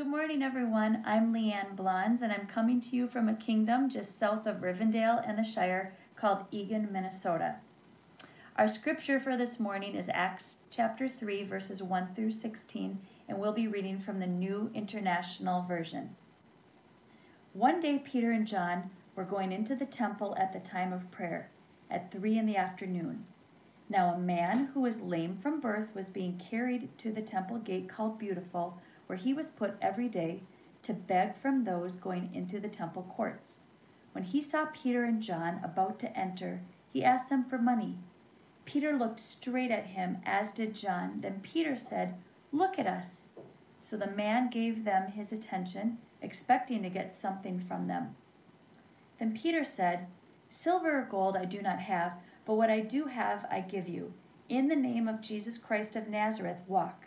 Good morning, everyone. I'm Leanne Blondes, and I'm coming to you from a kingdom just south of Rivendell and the Shire called Eagan, Minnesota. Our scripture for this morning is Acts chapter 3, verses 1 through 16, and we'll be reading from the New International Version. One day, Peter and John were going into the temple at the time of prayer, at three in the afternoon. Now, a man who was lame from birth was being carried to the temple gate called Beautiful where he was put every day to beg from those going into the temple courts. When he saw Peter and John about to enter, he asked them for money. Peter looked straight at him, as did John. Then Peter said, Look at us. So the man gave them his attention, expecting to get something from them. Then Peter said, Silver or gold I do not have, but what I do have I give you. In the name of Jesus Christ of Nazareth, walk.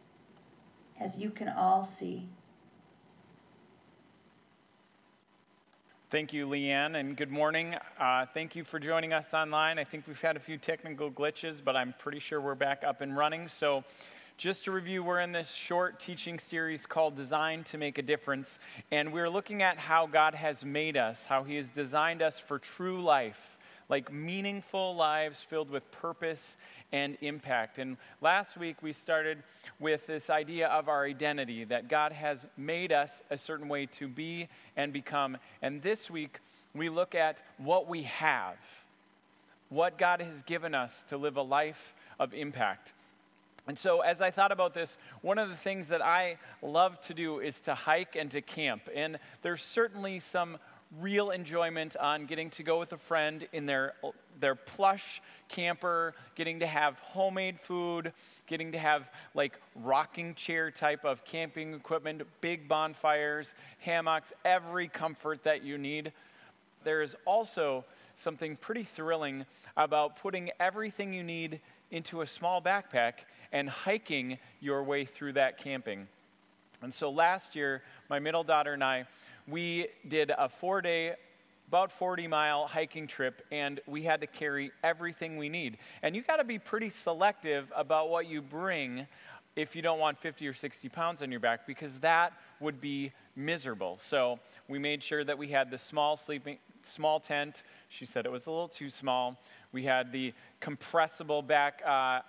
as you can all see. Thank you, Leanne, and good morning. Uh, thank you for joining us online. I think we've had a few technical glitches, but I'm pretty sure we're back up and running. So, just to review, we're in this short teaching series called Designed to Make a Difference, and we're looking at how God has made us, how He has designed us for true life, like meaningful lives filled with purpose and impact. And last week we started with this idea of our identity, that God has made us a certain way to be and become. And this week we look at what we have, what God has given us to live a life of impact. And so, as I thought about this, one of the things that I love to do is to hike and to camp. And there's certainly some real enjoyment on getting to go with a friend in their, their plush camper, getting to have homemade food, getting to have like rocking chair type of camping equipment, big bonfires, hammocks, every comfort that you need. There is also something pretty thrilling about putting everything you need into a small backpack and hiking your way through that camping. And so last year, my middle daughter and I, we did a four day, about 40 mile hiking trip, and we had to carry everything we need. And you got to be pretty selective about what you bring if you don't want 50 or 60 pounds on your back, because that would be miserable. So we made sure that we had the small sleeping, small tent. She said it was a little too small. We had the compressible back uh,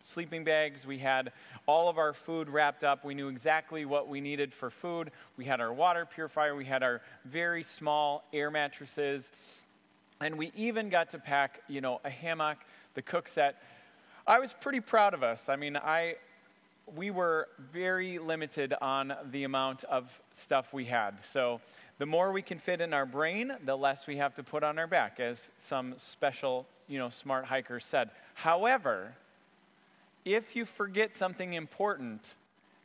sleeping bags. We had all of our food wrapped up. We knew exactly what we needed for food. We had our water purifier. We had our very small air mattresses. And we even got to pack, you know, a hammock, the cook set. I was pretty proud of us. I mean, I we were very limited on the amount of stuff we had. So the more we can fit in our brain, the less we have to put on our back, as some special, you know, smart hikers said. However, if you forget something important,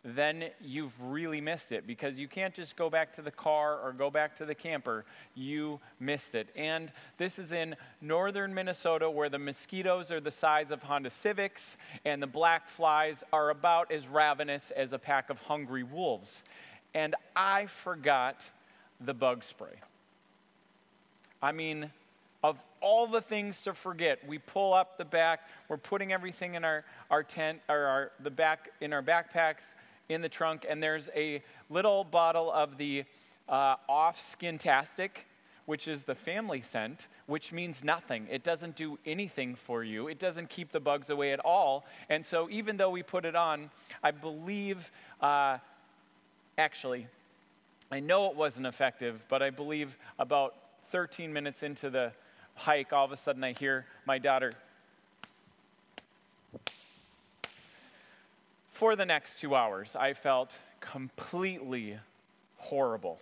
then you've really missed it because you can't just go back to the car or go back to the camper. You missed it. And this is in northern Minnesota where the mosquitoes are the size of Honda Civics and the black flies are about as ravenous as a pack of hungry wolves. And I forgot the bug spray. I mean, of all the things to forget, we pull up the back, we're putting everything in our, our tent, or our, the back, in our backpacks, in the trunk, and there's a little bottle of the uh, off Skintastic, which is the family scent, which means nothing. It doesn't do anything for you, it doesn't keep the bugs away at all. And so, even though we put it on, I believe, uh, actually, I know it wasn't effective, but I believe about 13 minutes into the hike, all of a sudden I hear my daughter. For the next two hours, I felt completely horrible.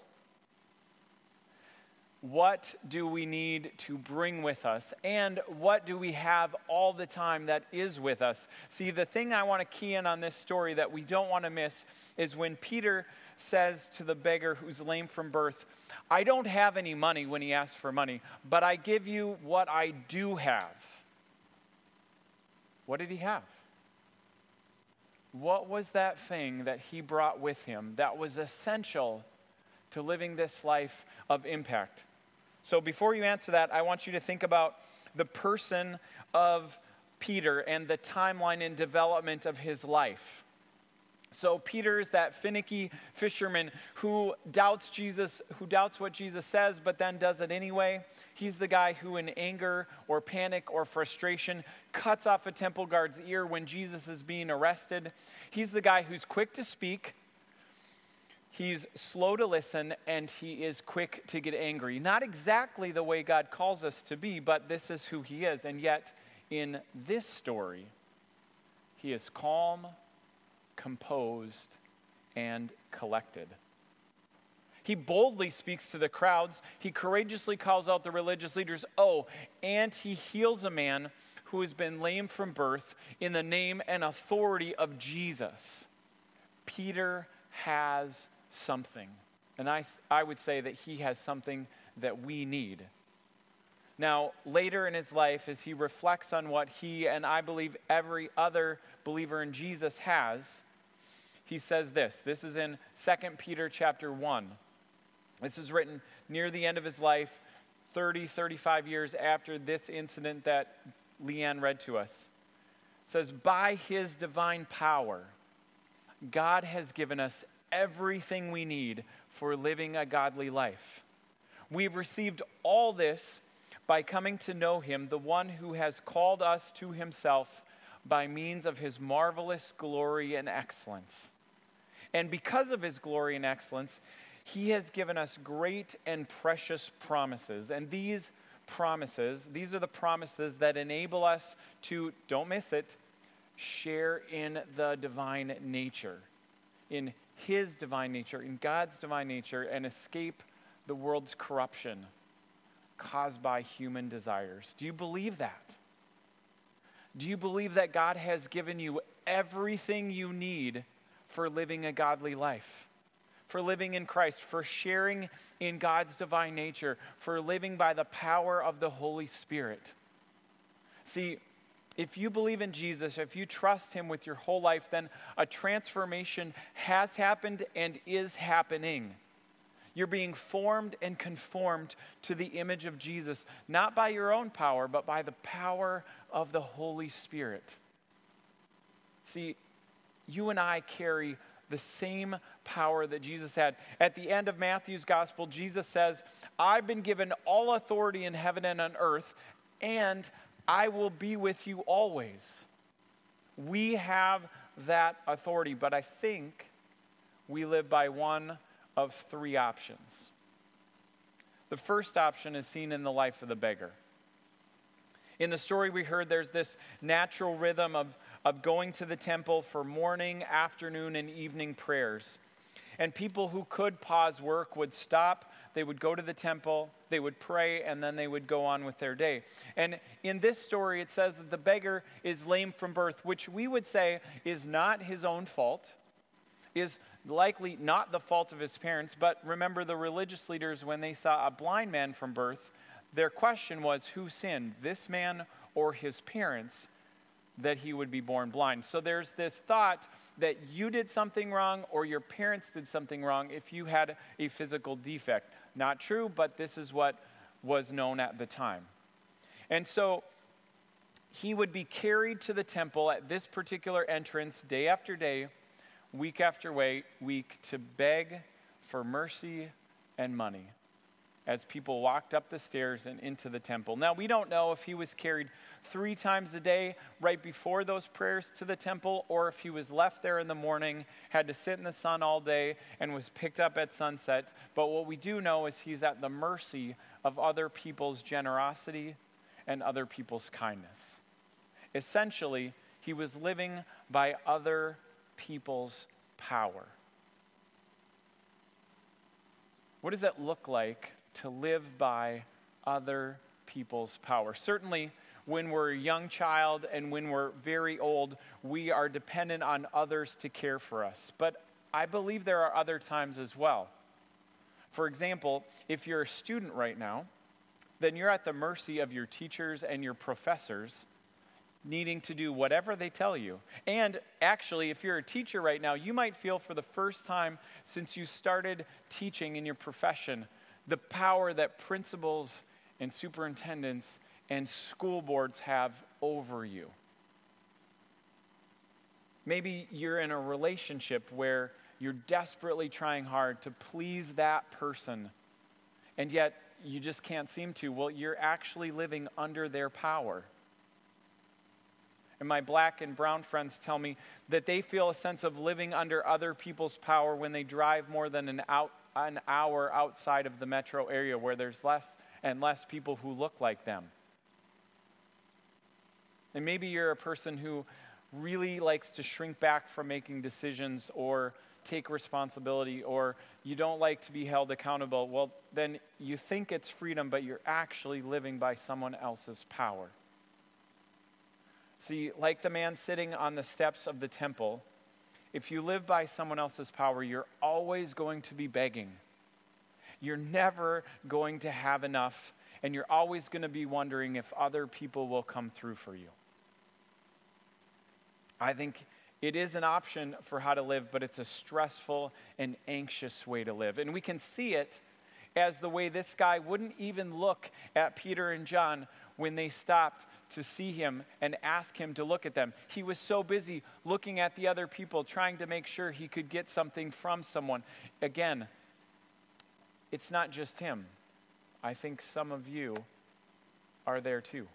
What do we need to bring with us? And what do we have all the time that is with us? See, the thing I want to key in on this story that we don't want to miss is when Peter says to the beggar who's lame from birth, I don't have any money when he asks for money, but I give you what I do have. What did he have? What was that thing that he brought with him that was essential to living this life of impact? So before you answer that, I want you to think about the person of Peter and the timeline and development of his life. So Peter is that finicky fisherman who doubts Jesus, who doubts what Jesus says, but then does it anyway. He's the guy who, in anger or panic or frustration, cuts off a temple guard's ear when Jesus is being arrested. He's the guy who's quick to speak, he's slow to listen, and he is quick to get angry. Not exactly the way God calls us to be, but this is who he is. And yet, in this story, he is calm composed, and collected. He boldly speaks to the crowds. He courageously calls out the religious leaders. Oh, and he heals a man who has been lame from birth in the name and authority of Jesus. Peter has something. And I, I would say that he has something that we need. Now, later in his life, as he reflects on what he and I believe every other believer in Jesus has, he says this. This is in 2 Peter chapter 1. This is written near the end of his life, 30, 35 years after this incident that Leanne read to us. It says, By his divine power, God has given us everything we need for living a godly life. We've received all this by coming to know him, the one who has called us to himself by means of his marvelous glory and excellence. And because of his glory and excellence, he has given us great and precious promises. And these promises, these are the promises that enable us to, don't miss it, share in the divine nature, in his divine nature, in God's divine nature, and escape the world's corruption caused by human desires. Do you believe that? Do you believe that God has given you everything you need for living a godly life? For living in Christ, for sharing in God's divine nature, for living by the power of the Holy Spirit. See, if you believe in Jesus, if you trust Him with your whole life, then a transformation has happened and is happening. You're being formed and conformed to the image of Jesus, not by your own power, but by the power of the Holy Spirit. See, you and I carry the same power that Jesus had. At the end of Matthew's gospel, Jesus says, I've been given all authority in heaven and on earth, and I will be with you always. We have that authority, but I think we live by one of three options. The first option is seen in the life of the beggar. In the story we heard, there's this natural rhythm of, of going to the temple for morning, afternoon, and evening prayers. And people who could pause work would stop, they would go to the temple, they would pray, and then they would go on with their day. And in this story, it says that the beggar is lame from birth, which we would say is not his own fault, is likely not the fault of his parents, but remember the religious leaders, when they saw a blind man from birth, their question was who sinned, this man or his parents, that he would be born blind? So there's this thought that you did something wrong or your parents did something wrong if you had a physical defect. Not true, but this is what was known at the time. And so he would be carried to the temple at this particular entrance day after day, week after week, to beg for mercy and money as people walked up the stairs and into the temple. Now, we don't know if he was carried three times a day right before those prayers to the temple, or if he was left there in the morning, had to sit in the sun all day, and was picked up at sunset. But what we do know is he's at the mercy of other people's generosity and other people's kindness. Essentially, he was living by other people's power. What does that look like to live by other people's power. Certainly, when we're a young child and when we're very old, we are dependent on others to care for us. But I believe there are other times as well. For example, if you're a student right now, then you're at the mercy of your teachers and your professors needing to do whatever they tell you. And actually, if you're a teacher right now, you might feel for the first time since you started teaching in your profession the power that principals and superintendents and school boards have over you. Maybe you're in a relationship where you're desperately trying hard to please that person, and yet you just can't seem to. Well, you're actually living under their power. And my black and brown friends tell me that they feel a sense of living under other people's power when they drive more than an out an hour outside of the metro area where there's less and less people who look like them. And maybe you're a person who really likes to shrink back from making decisions or take responsibility or you don't like to be held accountable. Well, then you think it's freedom, but you're actually living by someone else's power. See, like the man sitting on the steps of the temple, if you live by someone else's power, you're always going to be begging. You're never going to have enough, and you're always going to be wondering if other people will come through for you. I think it is an option for how to live, but it's a stressful and anxious way to live. And we can see it as the way this guy wouldn't even look at Peter and John when they stopped to see him and ask him to look at them. He was so busy looking at the other people, trying to make sure he could get something from someone. Again, it's not just him. I think some of you are there too.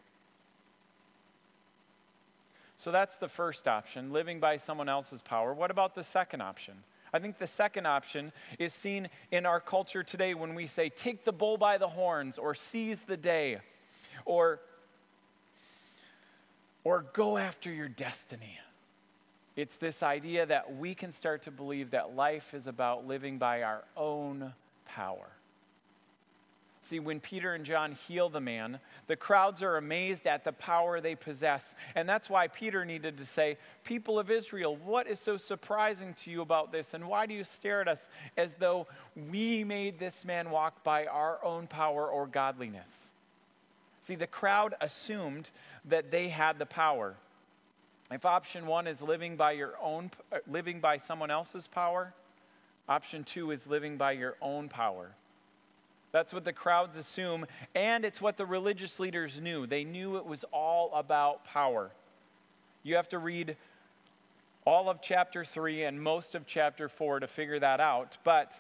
So that's the first option, living by someone else's power. What about the second option? I think the second option is seen in our culture today when we say, take the bull by the horns, or seize the day, or or go after your destiny. It's this idea that we can start to believe that life is about living by our own power. See, when Peter and John heal the man, the crowds are amazed at the power they possess. And that's why Peter needed to say, People of Israel, what is so surprising to you about this? And why do you stare at us as though we made this man walk by our own power or godliness? See, the crowd assumed that they had the power. If option one is living by your own, living by someone else's power, option two is living by your own power. That's what the crowds assume, and it's what the religious leaders knew. They knew it was all about power. You have to read all of chapter 3 and most of chapter 4 to figure that out, but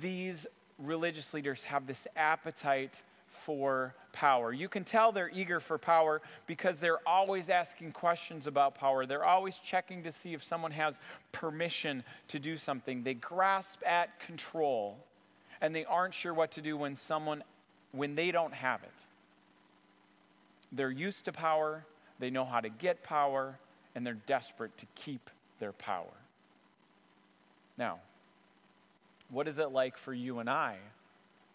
these religious leaders have this appetite for power. You can tell they're eager for power because they're always asking questions about power. They're always checking to see if someone has permission to do something. They grasp at control and they aren't sure what to do when someone when they don't have it. They're used to power, they know how to get power, and they're desperate to keep their power. Now, what is it like for you and I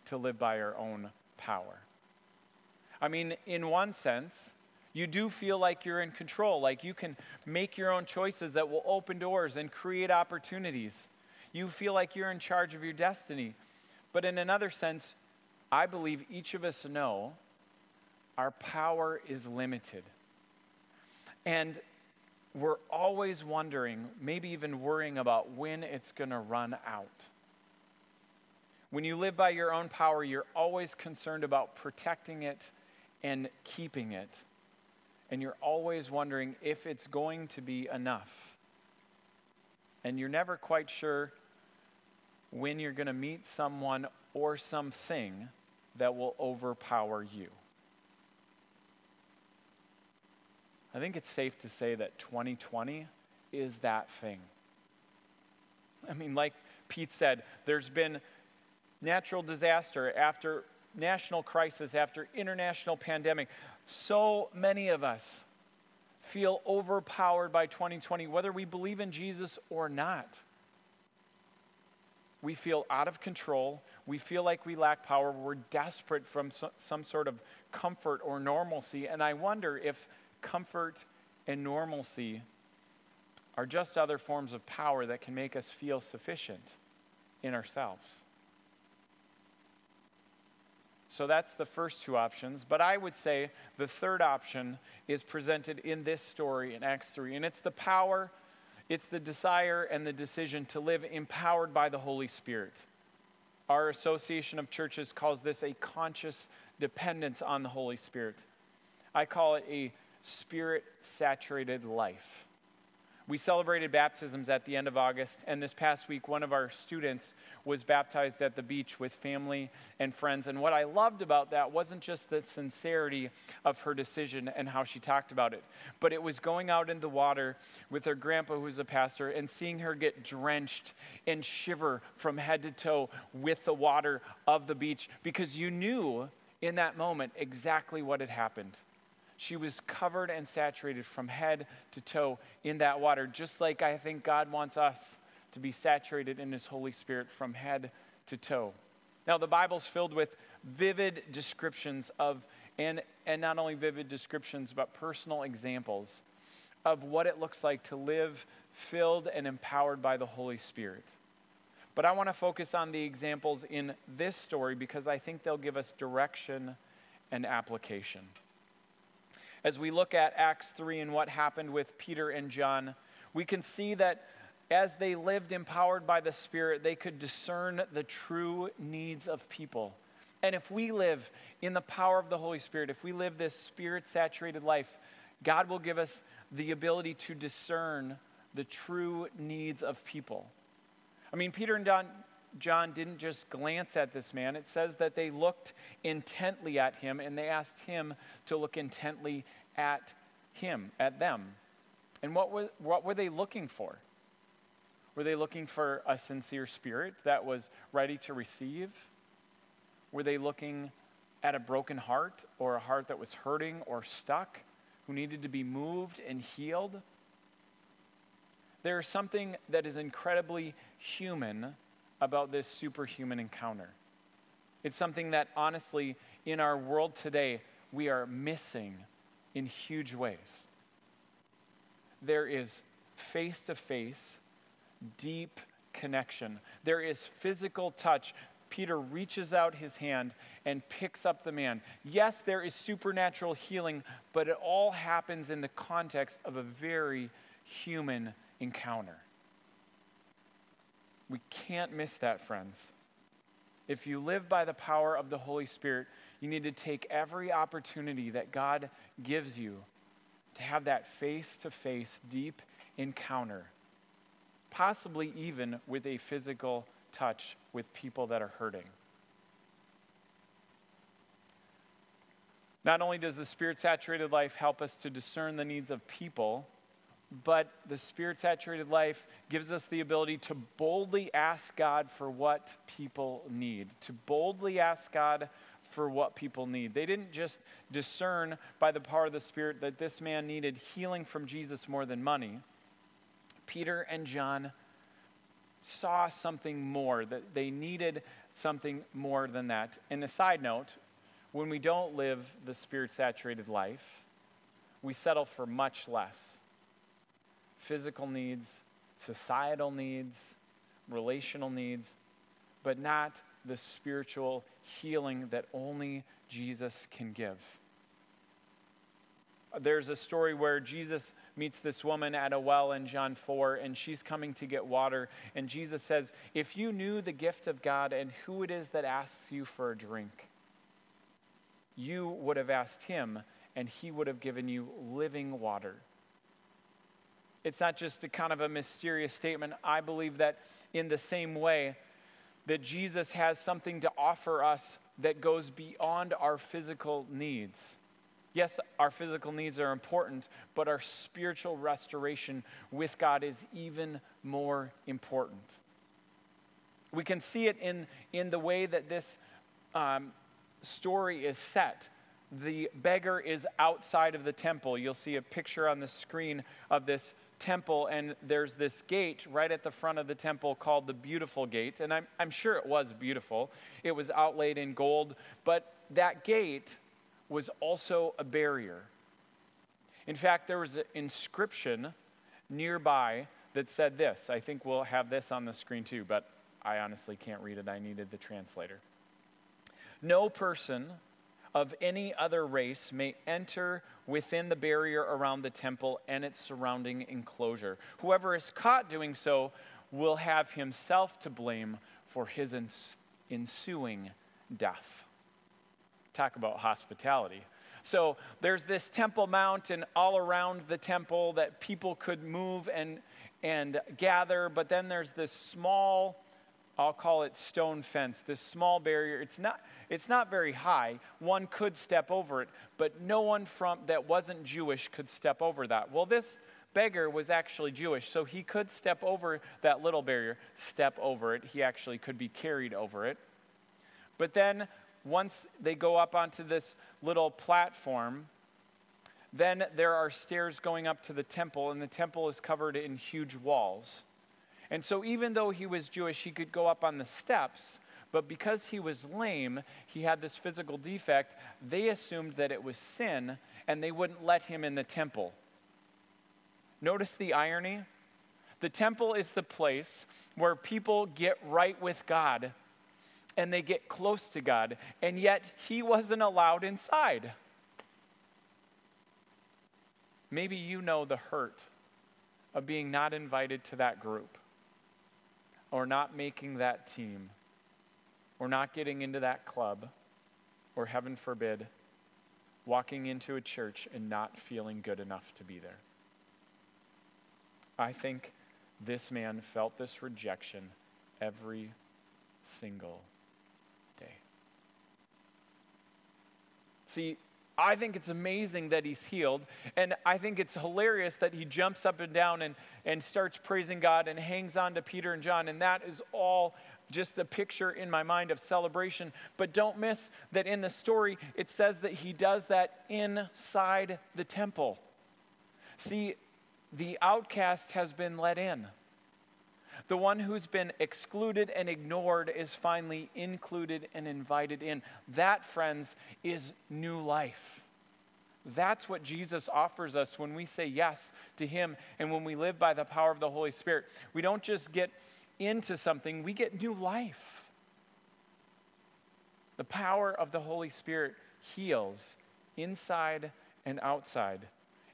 to live by our own power. I mean, in one sense, you do feel like you're in control, like you can make your own choices that will open doors and create opportunities. You feel like you're in charge of your destiny. But in another sense, I believe each of us know our power is limited. And we're always wondering, maybe even worrying about when it's going to run out When you live by your own power, you're always concerned about protecting it and keeping it. And you're always wondering if it's going to be enough. And you're never quite sure when you're going to meet someone or something that will overpower you. I think it's safe to say that 2020 is that thing. I mean, like Pete said, there's been natural disaster after national crisis, after international pandemic. So many of us feel overpowered by 2020, whether we believe in Jesus or not. We feel out of control. We feel like we lack power. We're desperate from some sort of comfort or normalcy. And I wonder if comfort and normalcy are just other forms of power that can make us feel sufficient in ourselves. So that's the first two options. But I would say the third option is presented in this story in Acts 3. And it's the power, it's the desire, and the decision to live empowered by the Holy Spirit. Our Association of Churches calls this a conscious dependence on the Holy Spirit. I call it a spirit saturated life. We celebrated baptisms at the end of August, and this past week, one of our students was baptized at the beach with family and friends. And what I loved about that wasn't just the sincerity of her decision and how she talked about it, but it was going out in the water with her grandpa, who's a pastor, and seeing her get drenched and shiver from head to toe with the water of the beach because you knew in that moment exactly what had happened. She was covered and saturated from head to toe in that water, just like I think God wants us to be saturated in His Holy Spirit from head to toe. Now, the Bible's filled with vivid descriptions of, and, and not only vivid descriptions, but personal examples of what it looks like to live filled and empowered by the Holy Spirit. But I want to focus on the examples in this story because I think they'll give us direction and application as we look at Acts 3 and what happened with Peter and John, we can see that as they lived empowered by the Spirit, they could discern the true needs of people. And if we live in the power of the Holy Spirit, if we live this spirit saturated life, God will give us the ability to discern the true needs of people. I mean, Peter and John, John didn't just glance at this man. It says that they looked intently at him and they asked him to look intently at him, at them. And what, was, what were they looking for? Were they looking for a sincere spirit that was ready to receive? Were they looking at a broken heart or a heart that was hurting or stuck, who needed to be moved and healed? There is something that is incredibly human about this superhuman encounter. It's something that, honestly, in our world today, we are missing in huge ways. There is face to face, deep connection, there is physical touch. Peter reaches out his hand and picks up the man. Yes, there is supernatural healing, but it all happens in the context of a very human encounter. We can't miss that, friends. If you live by the power of the Holy Spirit, you need to take every opportunity that God gives you to have that face to face, deep encounter, possibly even with a physical touch with people that are hurting. Not only does the spirit saturated life help us to discern the needs of people, but the spirit saturated life gives us the ability to boldly ask God for what people need, to boldly ask God for what people need. They didn't just discern by the power of the Spirit that this man needed healing from Jesus more than money. Peter and John saw something more, that they needed something more than that. And a side note, when we don't live the spirit saturated life, we settle for much less physical needs, societal needs, relational needs, but not the spiritual healing that only Jesus can give. there's a story where Jesus meets this woman at a well in John 4, and she's coming to get water. And Jesus says, If you knew the gift of God and who it is that asks you for a drink, you would have asked him, and he would have given you living water. It's not just a kind of a mysterious statement. I believe that in the same way, that Jesus has something to offer us that goes beyond our physical needs. Yes, our physical needs are important, but our spiritual restoration with God is even more important. We can see it in, in the way that this um, story is set. The beggar is outside of the temple. You'll see a picture on the screen of this temple, and there's this gate right at the front of the temple called the Beautiful Gate. And I'm, I'm sure it was beautiful, it was outlaid in gold, but that gate was also a barrier. In fact, there was an inscription nearby that said this. I think we'll have this on the screen too, but I honestly can't read it. I needed the translator. No person of any other race may enter within the barrier around the temple and its surrounding enclosure. Whoever is caught doing so will have himself to blame for his ensuing death. Talk about hospitality. So there's this Temple Mount, and all around the temple that people could move and, and gather, but then there's this small, I'll call it stone fence, this small barrier. It's not, it's not very high. One could step over it, but no one from that wasn't Jewish could step over that. Well, this beggar was actually Jewish, so he could step over that little barrier, step over it. He actually could be carried over it. But then once they go up onto this little platform, then there are stairs going up to the temple, and the temple is covered in huge walls. And so, even though he was Jewish, he could go up on the steps, but because he was lame, he had this physical defect, they assumed that it was sin and they wouldn't let him in the temple. Notice the irony? The temple is the place where people get right with God and they get close to God, and yet he wasn't allowed inside. Maybe you know the hurt of being not invited to that group or not making that team or not getting into that club, or heaven forbid, walking into a church and not feeling good enough to be there. I think this man felt this rejection every single day. See, I think it's amazing that he's healed. And I think it's hilarious that he jumps up and down and, and starts praising God and hangs on to Peter and John. And that is all just a picture in my mind of celebration. But don't miss that in the story, it says that he does that inside the temple. See, the outcast has been let in. The one who's been excluded and ignored is finally included and invited in. That, friends, is new life. That's what Jesus offers us when we say yes to Him and when we live by the power of the Holy Spirit. We don't just get into something, we get new life. The power of the Holy Spirit heals inside and outside.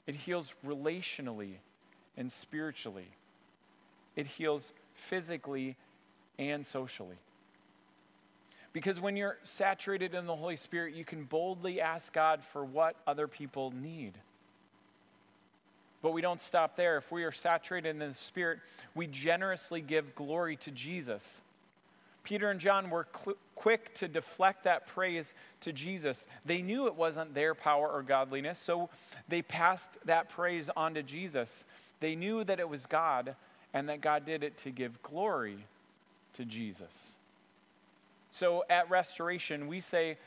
It heals relationally and spiritually. It heals physically and socially. Because when you're saturated in the Holy Spirit, you can boldly ask God for what other people need. But we don't stop there. If we are saturated in the Spirit, we generously give glory to Jesus. Peter and John were cl- quick to deflect that praise to Jesus. They knew it wasn't their power or godliness, so they passed that praise on to Jesus. They knew that it was God and that God did it to give glory to Jesus. So at Restoration, we say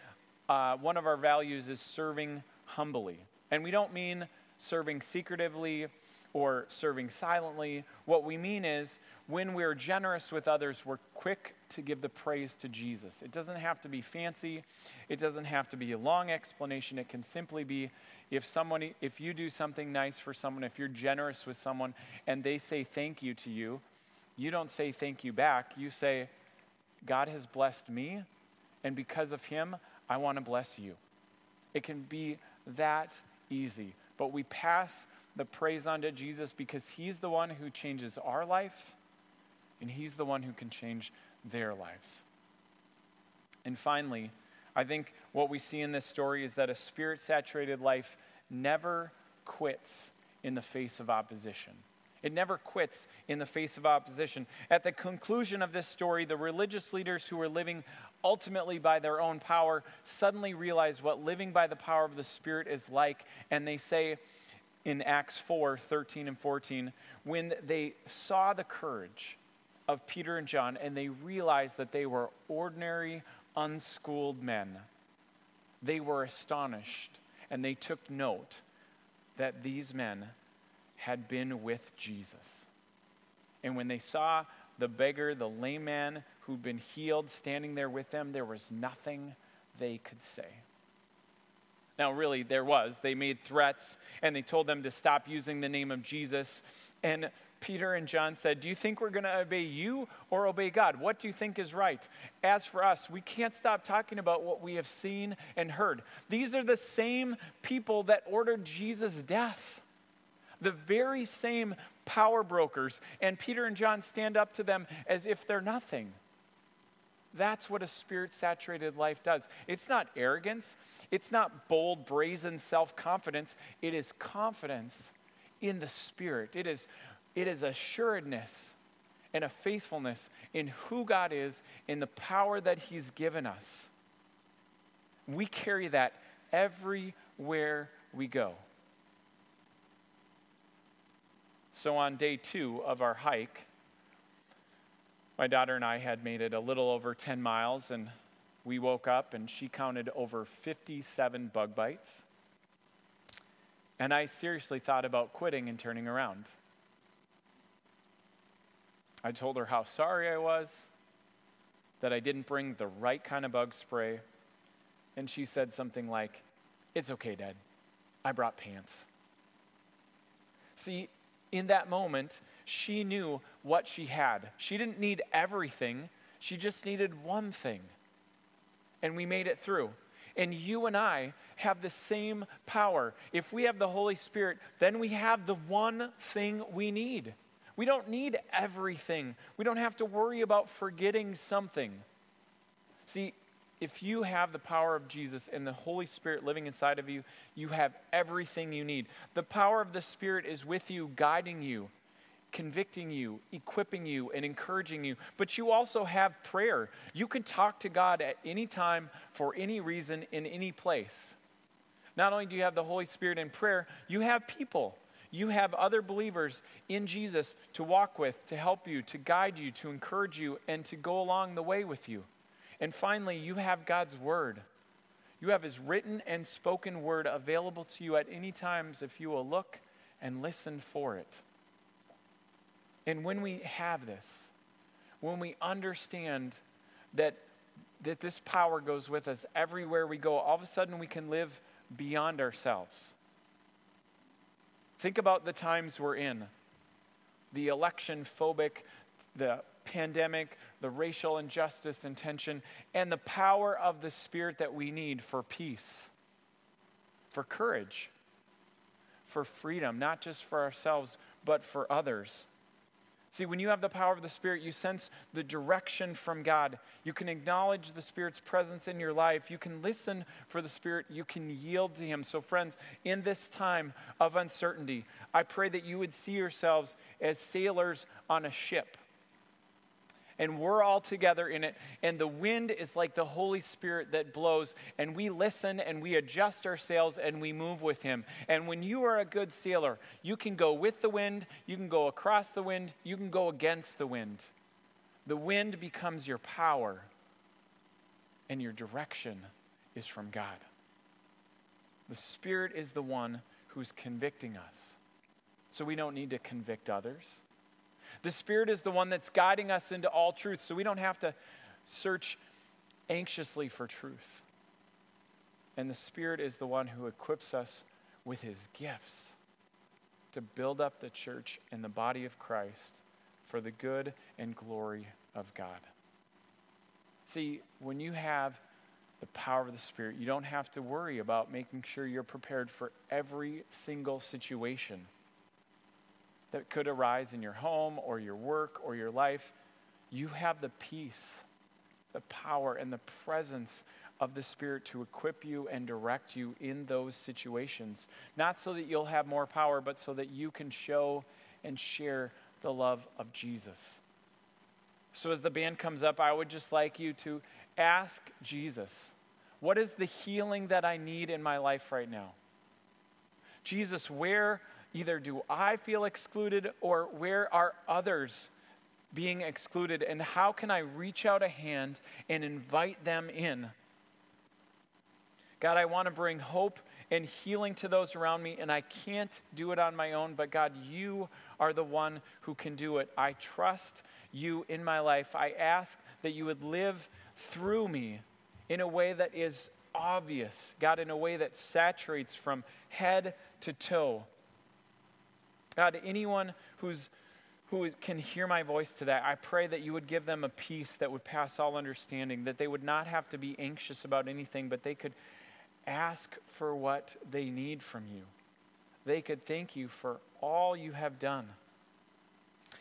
uh, one of our values is serving humbly. And we don't mean serving secretively or serving silently. What we mean is when we're generous with others, we're quick to give the praise to Jesus. It doesn't have to be fancy, it doesn't have to be a long explanation. It can simply be if someone if you do something nice for someone, if you're generous with someone and they say thank you to you, you don't say thank you back. You say God has blessed me and because of him, I want to bless you. It can be that easy but we pass the praise on to Jesus because He's the one who changes our life and He's the one who can change their lives. And finally, I think what we see in this story is that a spirit saturated life never quits in the face of opposition. It never quits in the face of opposition. At the conclusion of this story, the religious leaders who were living ultimately by their own power suddenly realize what living by the power of the Spirit is like, and they say in Acts 4 13 and 14, when they saw the courage of Peter and John and they realized that they were ordinary, unschooled men, they were astonished and they took note that these men had been with Jesus. And when they saw the beggar, the lame man who'd been healed, standing there with them, there was nothing they could say. Now, really, there was. They made threats and they told them to stop using the name of Jesus. And Peter and John said, Do you think we're going to obey you or obey God? What do you think is right? As for us, we can't stop talking about what we have seen and heard. These are the same people that ordered Jesus' death the very same power brokers, and Peter and John stand up to them as if they're nothing. That's what a spirit saturated life does. It's not arrogance, it's not bold, brazen self confidence. It is confidence in the Spirit. It is, it is assuredness and a faithfulness in who God is, in the power that He's given us. We carry that everywhere we go. So on day two of our hike, my daughter and I had made it a little over 10 miles, and we woke up and she counted over 57 bug bites. And I seriously thought about quitting and turning around. I told her how sorry I was, that I didn't bring the right kind of bug spray. And she said something like, It's okay, Dad. I brought pants. See, in that moment, she knew what she had. She didn't need everything, she just needed one thing. And we made it through. And you and I have the same power. If we have the Holy Spirit, then we have the one thing we need. We don't need everything. We don't have to worry about forgetting something. See, if you have the power of Jesus and the Holy Spirit living inside of you, you have everything you need. The power of the Spirit is with you, guiding you, convicting you, equipping you, and encouraging you. But you also have prayer. You can talk to God at any time, for any reason, in any place. Not only do you have the Holy Spirit in prayer, you have people. You have other believers in Jesus to walk with, to help you, to guide you, to encourage you, and to go along the way with you. And finally, you have God's Word. You have His written and spoken Word available to you at any times if you will look and listen for it. And when we have this, when we understand that, that this power goes with us everywhere we go, all of a sudden we can live beyond ourselves. Think about the times we're in the election phobic, the pandemic, the racial injustice and tension, and the power of the Spirit that we need for peace, for courage, for freedom, not just for ourselves, but for others. See, when you have the power of the Spirit, you sense the direction from God. You can acknowledge the Spirit's presence in your life. You can listen for the Spirit. You can yield to Him. So, friends, in this time of uncertainty, I pray that you would see yourselves as sailors on a ship and we're all together in it. And the wind is like the Holy Spirit that blows, and we listen and we adjust our sails and we move with Him. And when you are a good sailor, you can go with the wind, you can go across the wind, you can go against the wind. The wind becomes your power, and your direction is from God. The Spirit is the one who's convicting us. So we don't need to convict others. The Spirit is the one that's guiding us into all truth, so we don't have to search anxiously for truth. And the Spirit is the one who equips us with His gifts to build up the church and the body of Christ for the good and glory of God. See, when you have the power of the Spirit. You don't have to worry about making sure you're prepared for every single situation that could arise in your home or your work or your life. You have the peace, the power, and the presence of the Spirit to equip you and direct you in those situations. Not so that you'll have more power, but so that you can show and share the love of Jesus. So, as the band comes up, I would just like you to ask Jesus, What is the healing that I need in my life right now? Jesus, where either do I feel excluded or where are others being excluded? And how can I reach out a hand and invite them in? God, I want to bring hope and healing to those around me, and I can't do it on my own, but God, you are the one who can do it. I trust you in my life. I ask that you would live through me in a way that is obvious, God, in a way that saturates from head to toe. God, anyone who's who can hear my voice today, I pray that you would give them a peace that would pass all understanding, that they would not have to be anxious about anything, but they could ask for what they need from you. They could thank you for all you have done.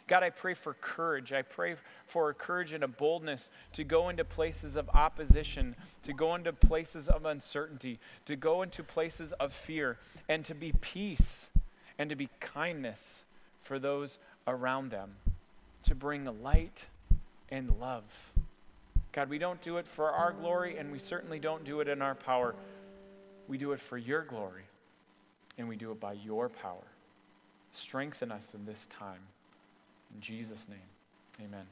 God, I pray for courage. I pray for courage and a boldness to go into places of opposition, to go into places of uncertainty, to go into places of fear, and to be peace and to be kindness for those around them, to bring light and love. God, we don't do it for our glory, and we certainly don't do it in our power. We do it for your glory, and we do it by your power. Strengthen us in this time. In Jesus' name, amen.